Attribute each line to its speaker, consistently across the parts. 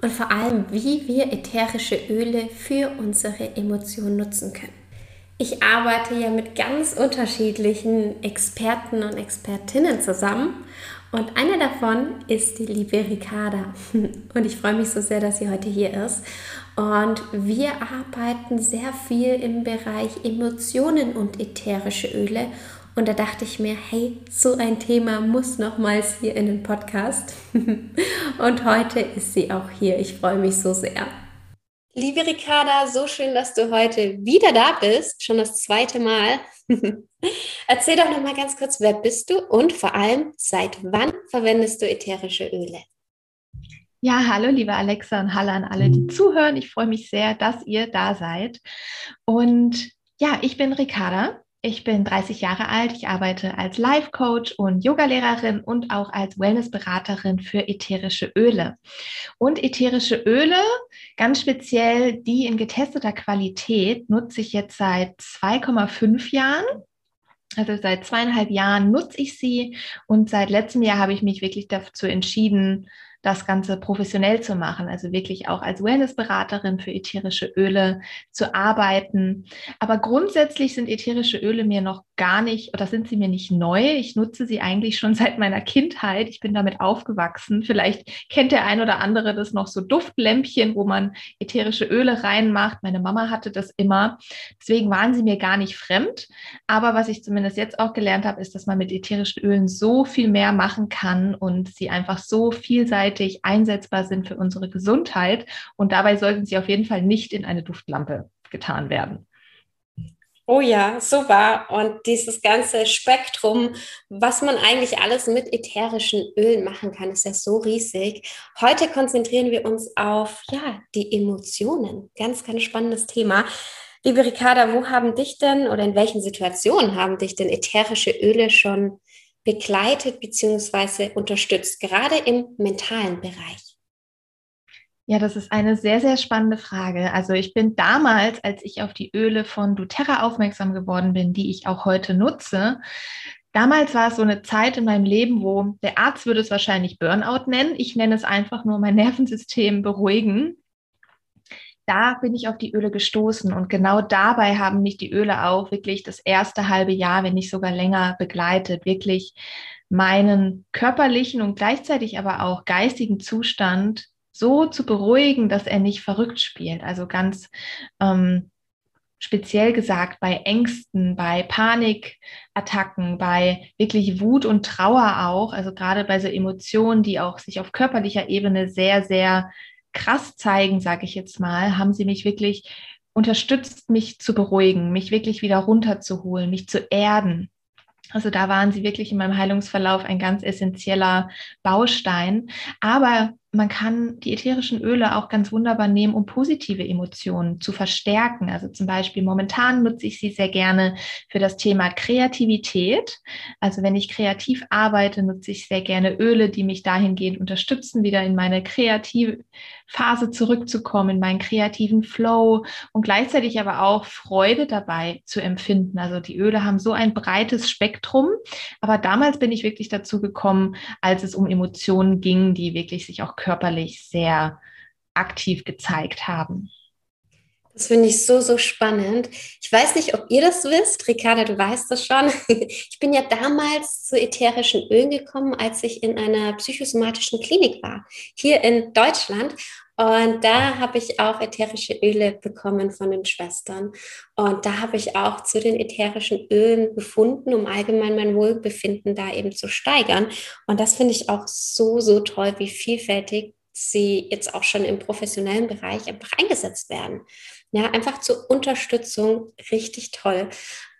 Speaker 1: und vor allem, wie wir ätherische Öle für unsere Emotionen nutzen können. Ich arbeite ja mit ganz unterschiedlichen Experten und Expertinnen zusammen und eine davon ist die liebe Ricarda. Und ich freue mich so sehr, dass sie heute hier ist. Und wir arbeiten sehr viel im Bereich Emotionen und ätherische Öle. Und da dachte ich mir, hey, so ein Thema muss nochmals hier in den Podcast. Und heute ist sie auch hier. Ich freue mich so sehr. Liebe Ricarda, so schön, dass du heute wieder da bist, schon das zweite Mal. Erzähl doch noch mal ganz kurz, wer bist du und vor allem, seit wann verwendest du ätherische Öle?
Speaker 2: Ja, hallo liebe Alexa und hallo an alle, die zuhören. Ich freue mich sehr, dass ihr da seid. Und ja, ich bin Ricarda. Ich bin 30 Jahre alt. Ich arbeite als Life Coach und Yogalehrerin und auch als Wellnessberaterin für ätherische Öle. Und ätherische Öle, ganz speziell die in getesteter Qualität, nutze ich jetzt seit 2,5 Jahren. Also seit zweieinhalb Jahren nutze ich sie und seit letztem Jahr habe ich mich wirklich dazu entschieden, das Ganze professionell zu machen, also wirklich auch als Wellnessberaterin für ätherische Öle zu arbeiten. Aber grundsätzlich sind ätherische Öle mir noch gar nicht oder sind sie mir nicht neu. Ich nutze sie eigentlich schon seit meiner Kindheit. Ich bin damit aufgewachsen. Vielleicht kennt der ein oder andere das noch so Duftlämpchen, wo man ätherische Öle reinmacht. Meine Mama hatte das immer. Deswegen waren sie mir gar nicht fremd. Aber was ich zumindest jetzt auch gelernt habe, ist, dass man mit ätherischen Ölen so viel mehr machen kann und sie einfach so vielseitig einsetzbar sind für unsere Gesundheit. Und dabei sollten sie auf jeden Fall nicht in eine Duftlampe getan werden.
Speaker 1: Oh ja, super. Und dieses ganze Spektrum, was man eigentlich alles mit ätherischen Ölen machen kann, ist ja so riesig. Heute konzentrieren wir uns auf ja, die Emotionen. Ganz, ganz spannendes Thema. Liebe Ricarda, wo haben dich denn oder in welchen Situationen haben dich denn ätherische Öle schon begleitet bzw. unterstützt, gerade im mentalen Bereich?
Speaker 2: Ja, das ist eine sehr, sehr spannende Frage. Also ich bin damals, als ich auf die Öle von doTERRA aufmerksam geworden bin, die ich auch heute nutze, damals war es so eine Zeit in meinem Leben, wo der Arzt würde es wahrscheinlich Burnout nennen. Ich nenne es einfach nur mein Nervensystem beruhigen da bin ich auf die Öle gestoßen und genau dabei haben mich die Öle auch wirklich das erste halbe Jahr, wenn nicht sogar länger begleitet, wirklich meinen körperlichen und gleichzeitig aber auch geistigen Zustand so zu beruhigen, dass er nicht verrückt spielt. Also ganz ähm, speziell gesagt bei Ängsten, bei Panikattacken, bei wirklich Wut und Trauer auch, also gerade bei so Emotionen, die auch sich auf körperlicher Ebene sehr, sehr krass zeigen, sage ich jetzt mal, haben sie mich wirklich unterstützt, mich zu beruhigen, mich wirklich wieder runterzuholen, mich zu erden. Also da waren sie wirklich in meinem Heilungsverlauf ein ganz essentieller Baustein. Aber man kann die ätherischen Öle auch ganz wunderbar nehmen, um positive Emotionen zu verstärken. Also zum Beispiel momentan nutze ich sie sehr gerne für das Thema Kreativität. Also wenn ich kreativ arbeite, nutze ich sehr gerne Öle, die mich dahingehend unterstützen, wieder in meine kreative Phase zurückzukommen, in meinen kreativen Flow und gleichzeitig aber auch Freude dabei zu empfinden. Also die Öle haben so ein breites Spektrum. Aber damals bin ich wirklich dazu gekommen, als es um Emotionen ging, die wirklich sich auch körperlich sehr aktiv gezeigt haben.
Speaker 1: Das finde ich so, so spannend. Ich weiß nicht, ob ihr das wisst. Ricarda, du weißt das schon. Ich bin ja damals zu ätherischen Ölen gekommen, als ich in einer psychosomatischen Klinik war, hier in Deutschland. Und da habe ich auch ätherische Öle bekommen von den Schwestern. Und da habe ich auch zu den ätherischen Ölen gefunden, um allgemein mein Wohlbefinden da eben zu steigern. Und das finde ich auch so, so toll, wie vielfältig sie jetzt auch schon im professionellen Bereich einfach eingesetzt werden. Ja, einfach zur Unterstützung richtig toll.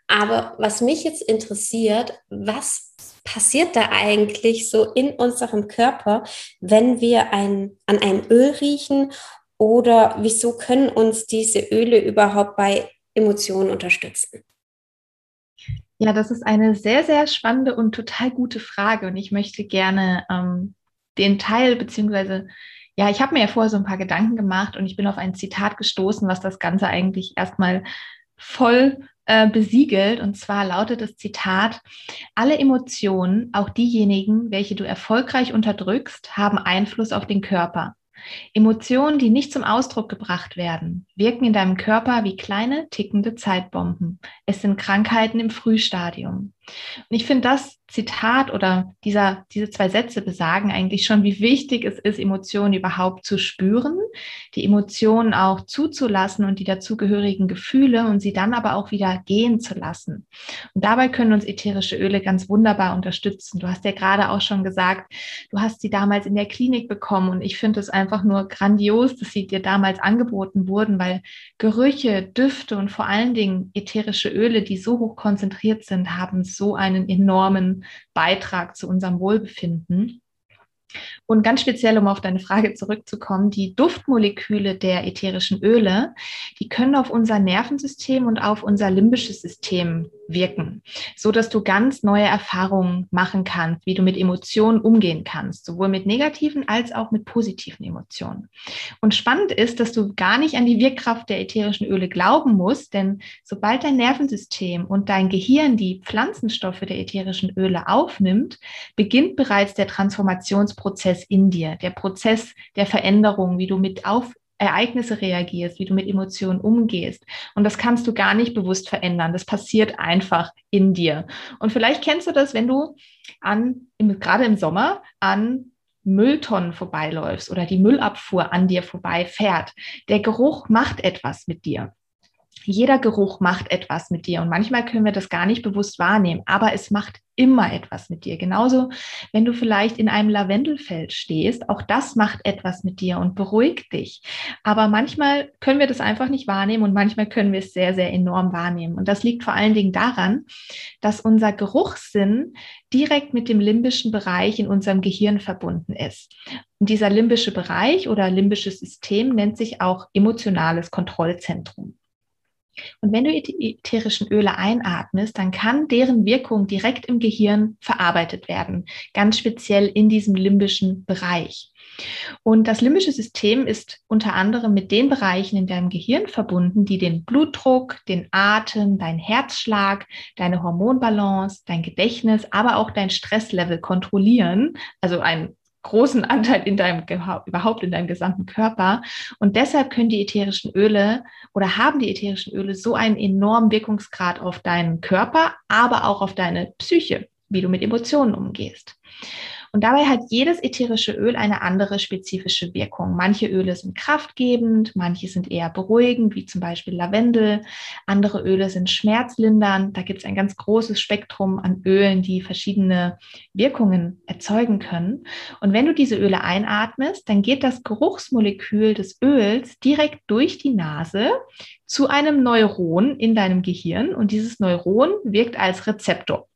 Speaker 1: Aber was mich jetzt interessiert, was passiert da eigentlich so in unserem Körper, wenn wir ein, an ein Öl riechen oder wieso können uns diese Öle überhaupt bei Emotionen unterstützen?
Speaker 2: Ja, das ist eine sehr, sehr spannende und total gute Frage. Und ich möchte gerne ähm, den Teil, beziehungsweise, ja, ich habe mir ja vorher so ein paar Gedanken gemacht und ich bin auf ein Zitat gestoßen, was das Ganze eigentlich erstmal voll äh, besiegelt. Und zwar lautet das Zitat, alle Emotionen, auch diejenigen, welche du erfolgreich unterdrückst, haben Einfluss auf den Körper. Emotionen, die nicht zum Ausdruck gebracht werden, wirken in deinem Körper wie kleine tickende Zeitbomben. Es sind Krankheiten im Frühstadium. Und ich finde das Zitat oder dieser, diese zwei Sätze besagen eigentlich schon, wie wichtig es ist, Emotionen überhaupt zu spüren, die Emotionen auch zuzulassen und die dazugehörigen Gefühle und sie dann aber auch wieder gehen zu lassen. Und dabei können uns ätherische Öle ganz wunderbar unterstützen. Du hast ja gerade auch schon gesagt, du hast sie damals in der Klinik bekommen und ich finde es einfach nur grandios, dass sie dir damals angeboten wurden, weil Gerüche, Düfte und vor allen Dingen ätherische Öle, die so hoch konzentriert sind, haben so einen enormen Beitrag zu unserem Wohlbefinden. Und ganz speziell, um auf deine Frage zurückzukommen, die Duftmoleküle der ätherischen Öle, die können auf unser Nervensystem und auf unser limbisches System wirken, so dass du ganz neue Erfahrungen machen kannst, wie du mit Emotionen umgehen kannst, sowohl mit negativen als auch mit positiven Emotionen. Und spannend ist, dass du gar nicht an die Wirkkraft der ätherischen Öle glauben musst, denn sobald dein Nervensystem und dein Gehirn die Pflanzenstoffe der ätherischen Öle aufnimmt, beginnt bereits der Transformationsprozess in dir, der Prozess der Veränderung, wie du mit auf Ereignisse reagierst, wie du mit Emotionen umgehst. Und das kannst du gar nicht bewusst verändern. Das passiert einfach in dir. Und vielleicht kennst du das, wenn du an, gerade im Sommer, an Mülltonnen vorbeiläufst oder die Müllabfuhr an dir vorbeifährt. Der Geruch macht etwas mit dir jeder Geruch macht etwas mit dir und manchmal können wir das gar nicht bewusst wahrnehmen, aber es macht immer etwas mit dir. Genauso, wenn du vielleicht in einem Lavendelfeld stehst, auch das macht etwas mit dir und beruhigt dich. Aber manchmal können wir das einfach nicht wahrnehmen und manchmal können wir es sehr, sehr enorm wahrnehmen. Und das liegt vor allen Dingen daran, dass unser Geruchssinn direkt mit dem limbischen Bereich in unserem Gehirn verbunden ist. Und dieser limbische Bereich oder limbisches System nennt sich auch emotionales Kontrollzentrum. Und wenn du ätherischen Öle einatmest, dann kann deren Wirkung direkt im Gehirn verarbeitet werden, ganz speziell in diesem limbischen Bereich. Und das limbische System ist unter anderem mit den Bereichen in deinem Gehirn verbunden, die den Blutdruck, den Atem, dein Herzschlag, deine Hormonbalance, dein Gedächtnis, aber auch dein Stresslevel kontrollieren. Also ein großen Anteil in deinem überhaupt in deinem gesamten Körper. Und deshalb können die ätherischen Öle oder haben die ätherischen Öle so einen enormen Wirkungsgrad auf deinen Körper, aber auch auf deine Psyche, wie du mit Emotionen umgehst. Und dabei hat jedes ätherische Öl eine andere spezifische Wirkung. Manche Öle sind kraftgebend, manche sind eher beruhigend, wie zum Beispiel Lavendel. Andere Öle sind schmerzlindernd. Da gibt es ein ganz großes Spektrum an Ölen, die verschiedene Wirkungen erzeugen können. Und wenn du diese Öle einatmest, dann geht das Geruchsmolekül des Öls direkt durch die Nase zu einem Neuron in deinem Gehirn und dieses Neuron wirkt als Rezeptor.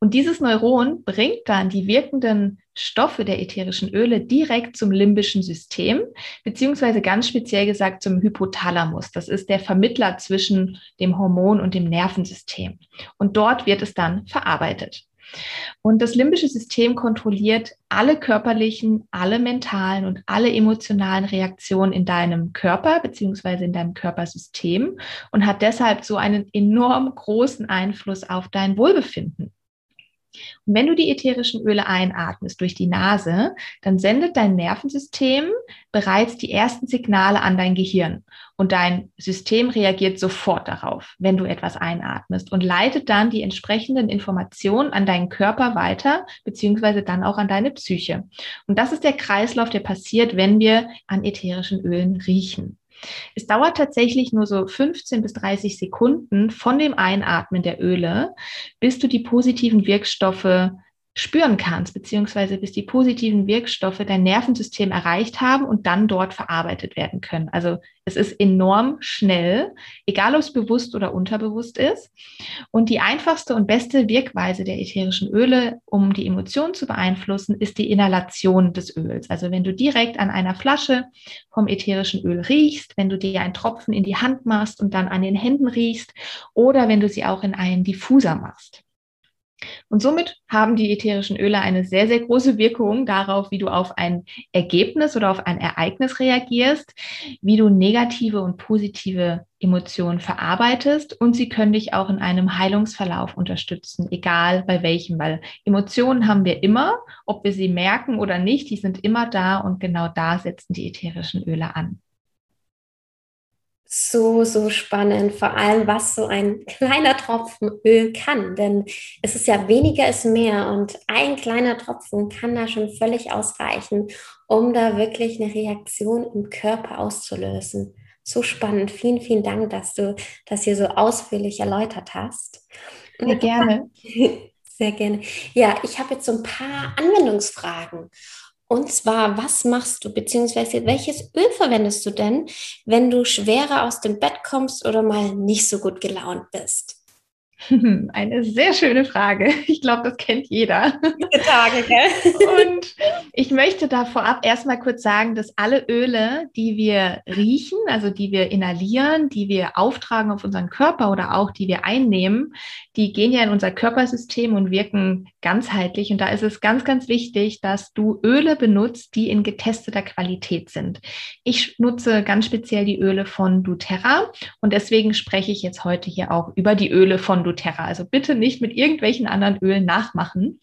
Speaker 2: Und dieses Neuron bringt dann die wirkenden Stoffe der ätherischen Öle direkt zum limbischen System, beziehungsweise ganz speziell gesagt zum Hypothalamus. Das ist der Vermittler zwischen dem Hormon und dem Nervensystem. Und dort wird es dann verarbeitet. Und das limbische System kontrolliert alle körperlichen, alle mentalen und alle emotionalen Reaktionen in deinem Körper beziehungsweise in deinem Körpersystem und hat deshalb so einen enorm großen Einfluss auf dein Wohlbefinden. Und wenn du die ätherischen Öle einatmest durch die Nase, dann sendet dein Nervensystem bereits die ersten Signale an dein Gehirn. Und dein System reagiert sofort darauf, wenn du etwas einatmest und leitet dann die entsprechenden Informationen an deinen Körper weiter, beziehungsweise dann auch an deine Psyche. Und das ist der Kreislauf, der passiert, wenn wir an ätherischen Ölen riechen. Es dauert tatsächlich nur so 15 bis 30 Sekunden von dem Einatmen der Öle, bis du die positiven Wirkstoffe spüren kannst, beziehungsweise bis die positiven Wirkstoffe dein Nervensystem erreicht haben und dann dort verarbeitet werden können. Also es ist enorm schnell, egal ob es bewusst oder unterbewusst ist. Und die einfachste und beste Wirkweise der ätherischen Öle, um die Emotionen zu beeinflussen, ist die Inhalation des Öls. Also wenn du direkt an einer Flasche vom ätherischen Öl riechst, wenn du dir einen Tropfen in die Hand machst und dann an den Händen riechst oder wenn du sie auch in einen Diffuser machst. Und somit haben die ätherischen Öle eine sehr, sehr große Wirkung darauf, wie du auf ein Ergebnis oder auf ein Ereignis reagierst, wie du negative und positive Emotionen verarbeitest und sie können dich auch in einem Heilungsverlauf unterstützen, egal bei welchem, weil Emotionen haben wir immer, ob wir sie merken oder nicht, die sind immer da und genau da setzen die ätherischen Öle an
Speaker 1: so, so spannend, vor allem was so ein kleiner Tropfen Öl kann. Denn es ist ja weniger ist mehr und ein kleiner Tropfen kann da schon völlig ausreichen, um da wirklich eine Reaktion im Körper auszulösen. So spannend. Vielen, vielen Dank, dass du das hier so ausführlich erläutert hast.
Speaker 2: Sehr gerne.
Speaker 1: Sehr gerne. Ja, ich habe jetzt so ein paar Anwendungsfragen. Und zwar, was machst du, beziehungsweise welches Öl verwendest du denn, wenn du schwerer aus dem Bett kommst oder mal nicht so gut gelaunt bist?
Speaker 2: Eine sehr schöne Frage. Ich glaube, das kennt jeder.
Speaker 1: Tage, gell?
Speaker 2: Und ich möchte da vorab erstmal kurz sagen, dass alle Öle, die wir riechen, also die wir inhalieren, die wir auftragen auf unseren Körper oder auch die wir einnehmen, die gehen ja in unser Körpersystem und wirken ganzheitlich. Und da ist es ganz, ganz wichtig, dass du Öle benutzt, die in getesteter Qualität sind. Ich nutze ganz speziell die Öle von doTERRA und deswegen spreche ich jetzt heute hier auch über die Öle von doTERRA doTERRA. Also bitte nicht mit irgendwelchen anderen Ölen nachmachen.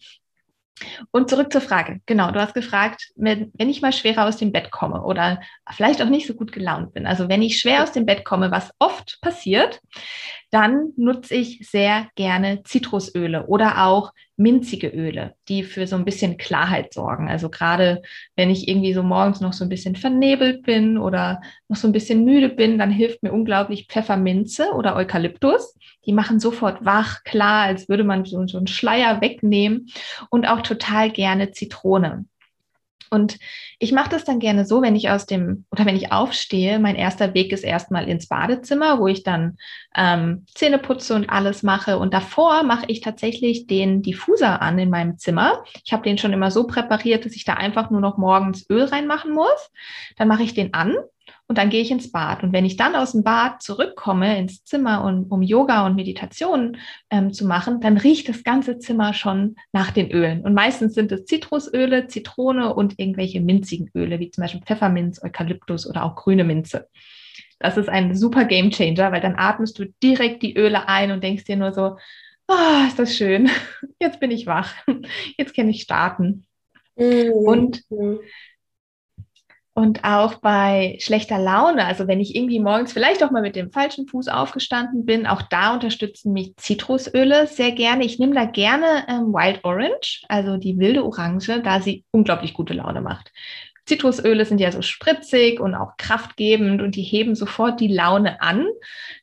Speaker 2: Und zurück zur Frage. Genau, du hast gefragt, wenn, wenn ich mal schwerer aus dem Bett komme oder vielleicht auch nicht so gut gelaunt bin. Also wenn ich schwer aus dem Bett komme, was oft passiert, dann nutze ich sehr gerne Zitrusöle oder auch minzige Öle, die für so ein bisschen Klarheit sorgen. Also gerade wenn ich irgendwie so morgens noch so ein bisschen vernebelt bin oder noch so ein bisschen müde bin, dann hilft mir unglaublich Pfefferminze oder Eukalyptus. Die machen sofort wach, klar, als würde man so, so einen Schleier wegnehmen und auch total gerne Zitrone. Und ich mache das dann gerne so, wenn ich aus dem oder wenn ich aufstehe, mein erster Weg ist erstmal ins Badezimmer, wo ich dann ähm, Zähne putze und alles mache. Und davor mache ich tatsächlich den Diffuser an in meinem Zimmer. Ich habe den schon immer so präpariert, dass ich da einfach nur noch morgens Öl reinmachen muss. Dann mache ich den an und dann gehe ich ins Bad. Und wenn ich dann aus dem Bad zurückkomme ins Zimmer, und, um Yoga und Meditation ähm, zu machen, dann riecht das ganze Zimmer schon nach den Ölen. Und meistens sind es Zitrusöle, Zitrone und irgendwelche minzigen Öle, wie zum Beispiel Pfefferminz, Eukalyptus oder auch grüne Minze. Das ist ein super Game Changer, weil dann atmest du direkt die Öle ein und denkst dir nur so, oh, ist das schön. Jetzt bin ich wach. Jetzt kann ich starten. Mhm. Und und auch bei schlechter Laune, also wenn ich irgendwie morgens vielleicht auch mal mit dem falschen Fuß aufgestanden bin, auch da unterstützen mich Zitrusöle sehr gerne. Ich nehme da gerne ähm, Wild Orange, also die wilde Orange, da sie unglaublich gute Laune macht. Zitrusöle sind ja so spritzig und auch kraftgebend und die heben sofort die Laune an.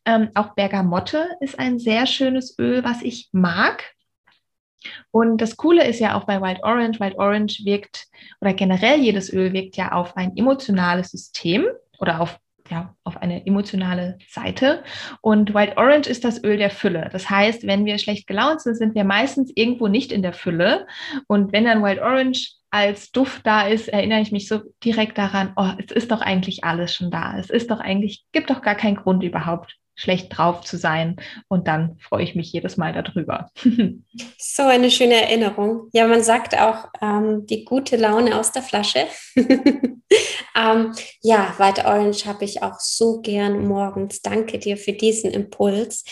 Speaker 2: Ähm, auch Bergamotte ist ein sehr schönes Öl, was ich mag. Und das Coole ist ja auch bei Wild Orange, Wild Orange wirkt oder generell jedes Öl wirkt ja auf ein emotionales System oder auf ja, auf eine emotionale Seite. Und Wild Orange ist das Öl der Fülle. Das heißt, wenn wir schlecht gelaunt sind, sind wir meistens irgendwo nicht in der Fülle. Und wenn dann Wild Orange als Duft da ist, erinnere ich mich so direkt daran, oh, es ist doch eigentlich alles schon da. Es ist doch eigentlich, gibt doch gar keinen Grund überhaupt schlecht drauf zu sein. Und dann freue ich mich jedes Mal darüber.
Speaker 1: so eine schöne Erinnerung. Ja, man sagt auch ähm, die gute Laune aus der Flasche. ähm, ja, White Orange habe ich auch so gern morgens. Danke dir für diesen Impuls.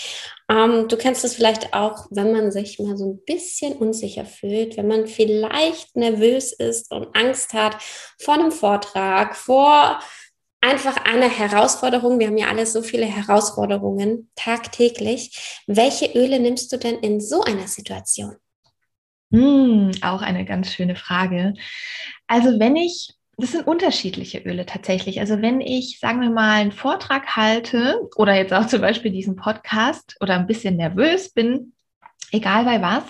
Speaker 1: Ähm, du kennst es vielleicht auch, wenn man sich mal so ein bisschen unsicher fühlt, wenn man vielleicht nervös ist und Angst hat vor einem Vortrag, vor einfach eine Herausforderung. Wir haben ja alle so viele Herausforderungen tagtäglich. Welche Öle nimmst du denn in so einer Situation?
Speaker 2: Hm, auch eine ganz schöne Frage. Also wenn ich, das sind unterschiedliche Öle tatsächlich. Also wenn ich, sagen wir mal, einen Vortrag halte oder jetzt auch zum Beispiel diesen Podcast oder ein bisschen nervös bin, egal bei was,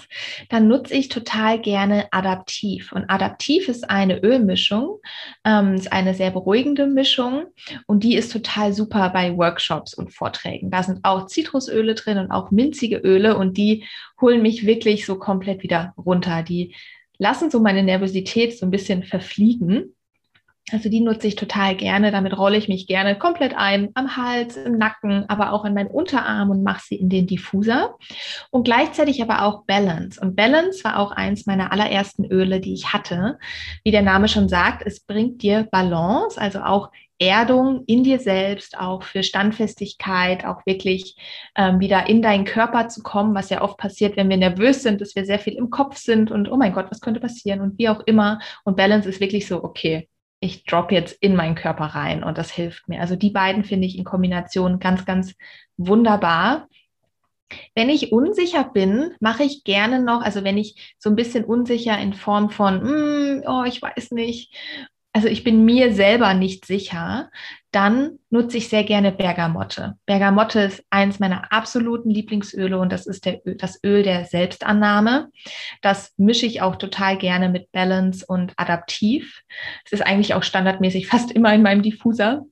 Speaker 2: dann nutze ich total gerne Adaptiv. Und Adaptiv ist eine Ölmischung, ähm, ist eine sehr beruhigende Mischung und die ist total super bei Workshops und Vorträgen. Da sind auch Zitrusöle drin und auch minzige Öle und die holen mich wirklich so komplett wieder runter. Die lassen so meine Nervosität so ein bisschen verfliegen. Also die nutze ich total gerne. Damit rolle ich mich gerne komplett ein, am Hals, im Nacken, aber auch in meinen Unterarm und mache sie in den Diffuser. Und gleichzeitig aber auch Balance. Und Balance war auch eins meiner allerersten Öle, die ich hatte. Wie der Name schon sagt, es bringt dir Balance, also auch Erdung in dir selbst, auch für Standfestigkeit, auch wirklich ähm, wieder in deinen Körper zu kommen, was ja oft passiert, wenn wir nervös sind, dass wir sehr viel im Kopf sind und oh mein Gott, was könnte passieren und wie auch immer. Und Balance ist wirklich so, okay, ich drop jetzt in meinen Körper rein und das hilft mir. Also die beiden finde ich in Kombination ganz, ganz wunderbar. Wenn ich unsicher bin, mache ich gerne noch, also wenn ich so ein bisschen unsicher in Form von, mm, oh, ich weiß nicht, also ich bin mir selber nicht sicher, dann nutze ich sehr gerne Bergamotte. Bergamotte ist eins meiner absoluten Lieblingsöle und das ist der, das Öl der Selbstannahme. Das mische ich auch total gerne mit Balance und Adaptiv. Es ist eigentlich auch standardmäßig fast immer in meinem Diffuser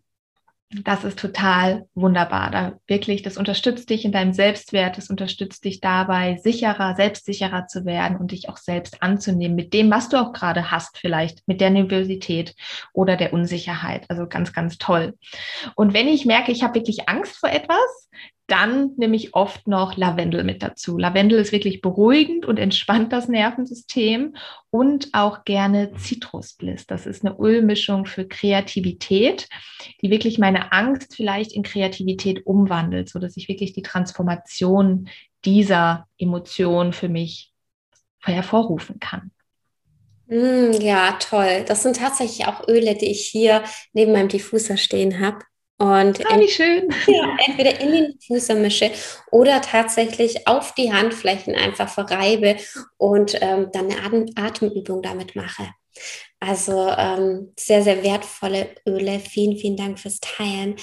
Speaker 2: das ist total wunderbar. Da wirklich, das unterstützt dich in deinem Selbstwert, das unterstützt dich dabei, sicherer, selbstsicherer zu werden und dich auch selbst anzunehmen mit dem, was du auch gerade hast, vielleicht mit der Nervosität oder der Unsicherheit. Also ganz, ganz toll. Und wenn ich merke, ich habe wirklich Angst vor etwas, dann nehme ich oft noch Lavendel mit dazu. Lavendel ist wirklich beruhigend und entspannt das Nervensystem und auch gerne Zitrusbliss. Das ist eine Ölmischung für Kreativität, die wirklich meine Angst vielleicht in Kreativität umwandelt, sodass ich wirklich die Transformation dieser Emotion für mich hervorrufen kann.
Speaker 1: Mm, ja, toll. Das sind tatsächlich auch Öle, die ich hier neben meinem Diffuser stehen habe. Und
Speaker 2: ah, schön.
Speaker 1: Ja, entweder in den Diffuser mische oder tatsächlich auf die Handflächen einfach verreibe und ähm, dann eine Atem Atemübung damit mache. Also ähm, sehr, sehr wertvolle Öle. Vielen, vielen Dank fürs Teilen.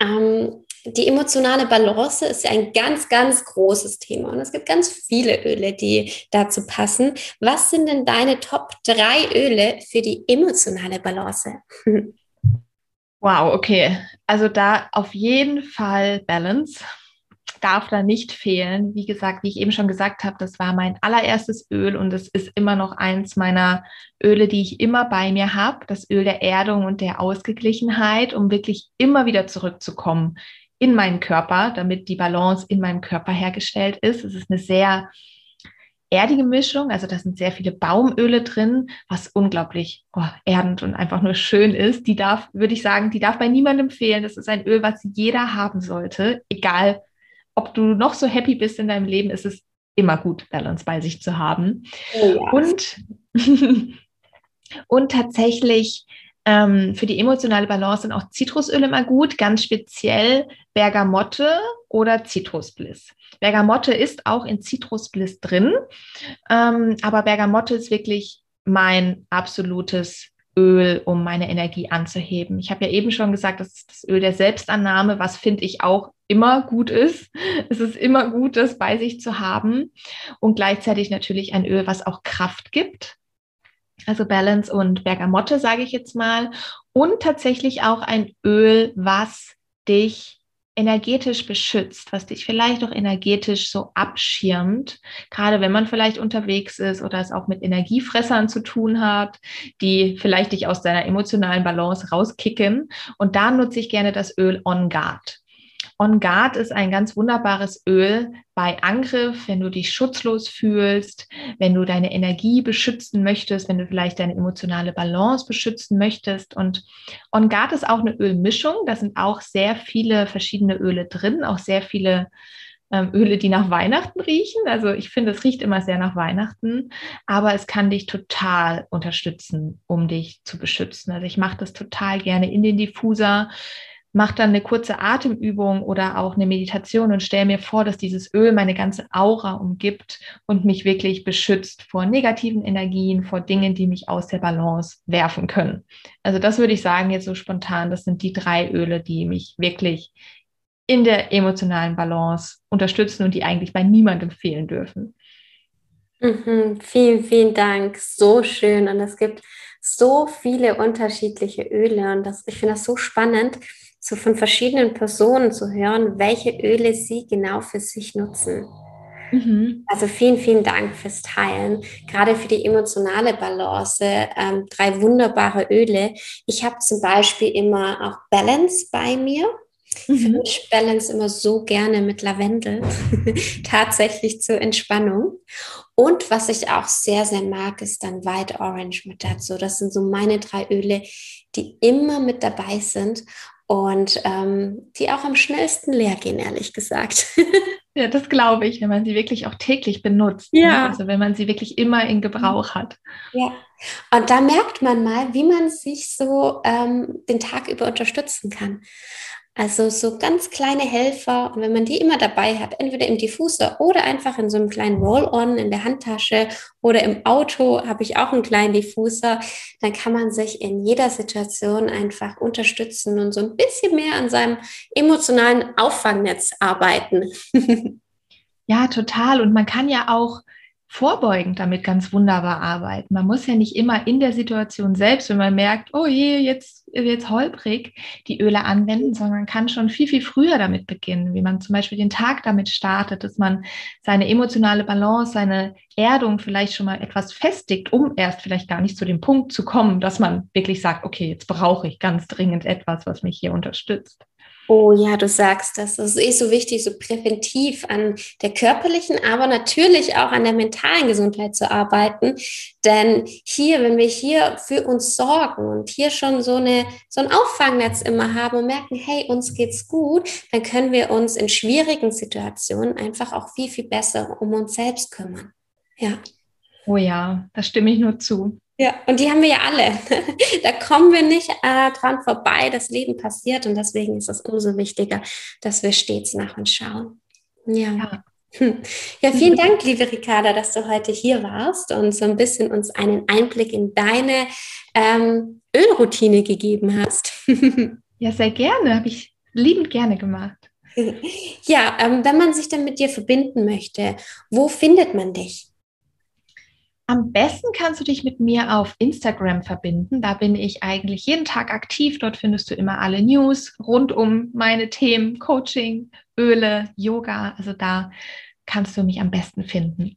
Speaker 1: Ähm, die emotionale Balance ist ein ganz, ganz großes Thema und es gibt ganz viele Öle, die dazu passen. Was sind denn deine Top 3 Öle für die emotionale Balance?
Speaker 2: Wow, okay. Also da auf jeden Fall Balance darf da nicht fehlen. Wie gesagt, wie ich eben schon gesagt habe, das war mein allererstes Öl und es ist immer noch eins meiner Öle, die ich immer bei mir habe. Das Öl der Erdung und der Ausgeglichenheit, um wirklich immer wieder zurückzukommen in meinen Körper, damit die Balance in meinem Körper hergestellt ist. Es ist eine sehr erdige Mischung. Also da sind sehr viele Baumöle drin, was unglaublich oh, erdend und einfach nur schön ist. Die darf, würde ich sagen, die darf bei niemandem fehlen. Das ist ein Öl, was jeder haben sollte. Egal, ob du noch so happy bist in deinem Leben, ist es immer gut, Balance bei sich zu haben. Oh ja. Und, und tatsächlich ähm, für die emotionale Balance sind auch Zitrusöle immer gut, ganz speziell Bergamotte oder Zitrusbliss. Bergamotte ist auch in Zitrusbliss drin, ähm, aber Bergamotte ist wirklich mein absolutes Öl, um meine Energie anzuheben. Ich habe ja eben schon gesagt, das ist das Öl der Selbstannahme, was finde ich auch immer gut ist. Es ist immer gut, das bei sich zu haben und gleichzeitig natürlich ein Öl, was auch Kraft gibt also Balance und Bergamotte, sage ich jetzt mal. Und tatsächlich auch ein Öl, was dich energetisch beschützt, was dich vielleicht auch energetisch so abschirmt, gerade wenn man vielleicht unterwegs ist oder es auch mit Energiefressern zu tun hat, die vielleicht dich aus deiner emotionalen Balance rauskicken. Und da nutze ich gerne das Öl On Guard. On Guard ist ein ganz wunderbares Öl bei Angriff, wenn du dich schutzlos fühlst, wenn du deine Energie beschützen möchtest, wenn du vielleicht deine emotionale Balance beschützen möchtest. Und On Guard ist auch eine Ölmischung. Da sind auch sehr viele verschiedene Öle drin, auch sehr viele ähm, Öle, die nach Weihnachten riechen. Also ich finde, es riecht immer sehr nach Weihnachten, aber es kann dich total unterstützen, um dich zu beschützen. Also ich mache das total gerne in den Diffuser mache dann eine kurze Atemübung oder auch eine Meditation und stelle mir vor, dass dieses Öl meine ganze Aura umgibt und mich wirklich beschützt vor negativen Energien, vor Dingen, die mich aus der Balance werfen können. Also das würde ich sagen jetzt so spontan, das sind die drei Öle, die mich wirklich in der emotionalen Balance unterstützen und die eigentlich bei niemandem fehlen dürfen.
Speaker 1: Mhm, vielen, vielen Dank. So schön. Und es gibt so viele unterschiedliche Öle. Und das, ich finde das so spannend, so von verschiedenen Personen zu hören, welche Öle sie genau für sich nutzen. Mhm. Also vielen, vielen Dank fürs Teilen, gerade für die emotionale Balance. Ähm, drei wunderbare Öle. Ich habe zum Beispiel immer auch Balance bei mir. Mhm. Ich balance immer so gerne mit Lavendel, tatsächlich zur Entspannung. Und was ich auch sehr, sehr mag, ist dann White Orange mit dazu. Das sind so meine drei Öle, die immer mit dabei sind und ähm, die auch am schnellsten leer gehen, ehrlich gesagt.
Speaker 2: ja, das glaube ich, wenn man sie wirklich auch täglich benutzt. Ne? Ja. Also wenn man sie wirklich immer in Gebrauch hat.
Speaker 1: Ja. Und da merkt man mal, wie man sich so ähm, den Tag über unterstützen kann. Also so ganz kleine Helfer und wenn man die immer dabei hat, entweder im Diffuser oder einfach in so einem kleinen Roll-on in der Handtasche oder im Auto habe ich auch einen kleinen Diffuser, dann kann man sich in jeder Situation einfach unterstützen und so ein bisschen mehr an seinem emotionalen Auffangnetz arbeiten.
Speaker 2: ja, total. Und man kann ja auch vorbeugend damit ganz wunderbar arbeiten. Man muss ja nicht immer in der Situation selbst, wenn man merkt, oh je, jetzt jetzt holprig die Öle anwenden, sondern man kann schon viel, viel früher damit beginnen, wie man zum Beispiel den Tag damit startet, dass man seine emotionale Balance, seine Erdung vielleicht schon mal etwas festigt, um erst vielleicht gar nicht zu dem Punkt zu kommen, dass man wirklich sagt, okay, jetzt brauche ich ganz dringend etwas, was mich hier unterstützt.
Speaker 1: Oh ja, du sagst das. Das ist eh so wichtig, so präventiv an der körperlichen, aber natürlich auch an der mentalen Gesundheit zu arbeiten. Denn hier, wenn wir hier für uns sorgen und hier schon so, eine, so ein Auffangnetz immer haben und merken, hey, uns geht's gut, dann können wir uns in schwierigen Situationen einfach auch viel, viel besser um uns selbst kümmern. Ja.
Speaker 2: Oh ja, da stimme ich nur zu.
Speaker 1: Ja, und die haben wir ja alle. da kommen wir nicht äh, dran vorbei. Das Leben passiert und deswegen ist es umso wichtiger, dass wir stets nach uns schauen. Ja. ja. Hm. Ja, vielen Dank, liebe Ricarda, dass du heute hier warst und so ein bisschen uns einen Einblick in deine ähm, Ölroutine gegeben hast.
Speaker 2: ja, sehr gerne. Habe ich liebend gerne gemacht.
Speaker 1: Ja, ähm, wenn man sich dann mit dir verbinden möchte, wo findet man dich?
Speaker 2: Am besten kannst du dich mit mir auf Instagram verbinden. Da bin ich eigentlich jeden Tag aktiv. Dort findest du immer alle News rund um meine Themen, Coaching, Öle, Yoga. Also da kannst du mich am besten finden.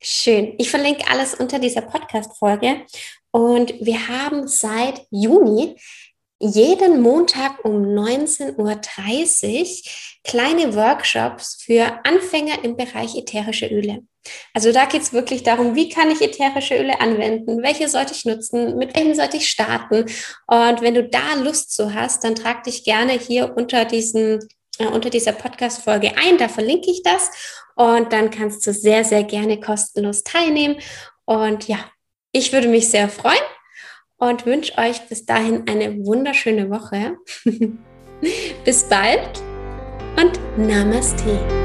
Speaker 1: Schön. Ich verlinke alles unter dieser Podcast-Folge. Und wir haben seit Juni jeden Montag um 19.30 Uhr kleine Workshops für Anfänger im Bereich ätherische Öle. Also da geht es wirklich darum, wie kann ich ätherische Öle anwenden, welche sollte ich nutzen, mit welchen sollte ich starten. Und wenn du da Lust zu hast, dann trag dich gerne hier unter diesen äh, unter dieser Podcast-Folge ein, da verlinke ich das und dann kannst du sehr, sehr gerne kostenlos teilnehmen. Und ja, ich würde mich sehr freuen und wünsche euch bis dahin eine wunderschöne Woche. bis bald und Namaste.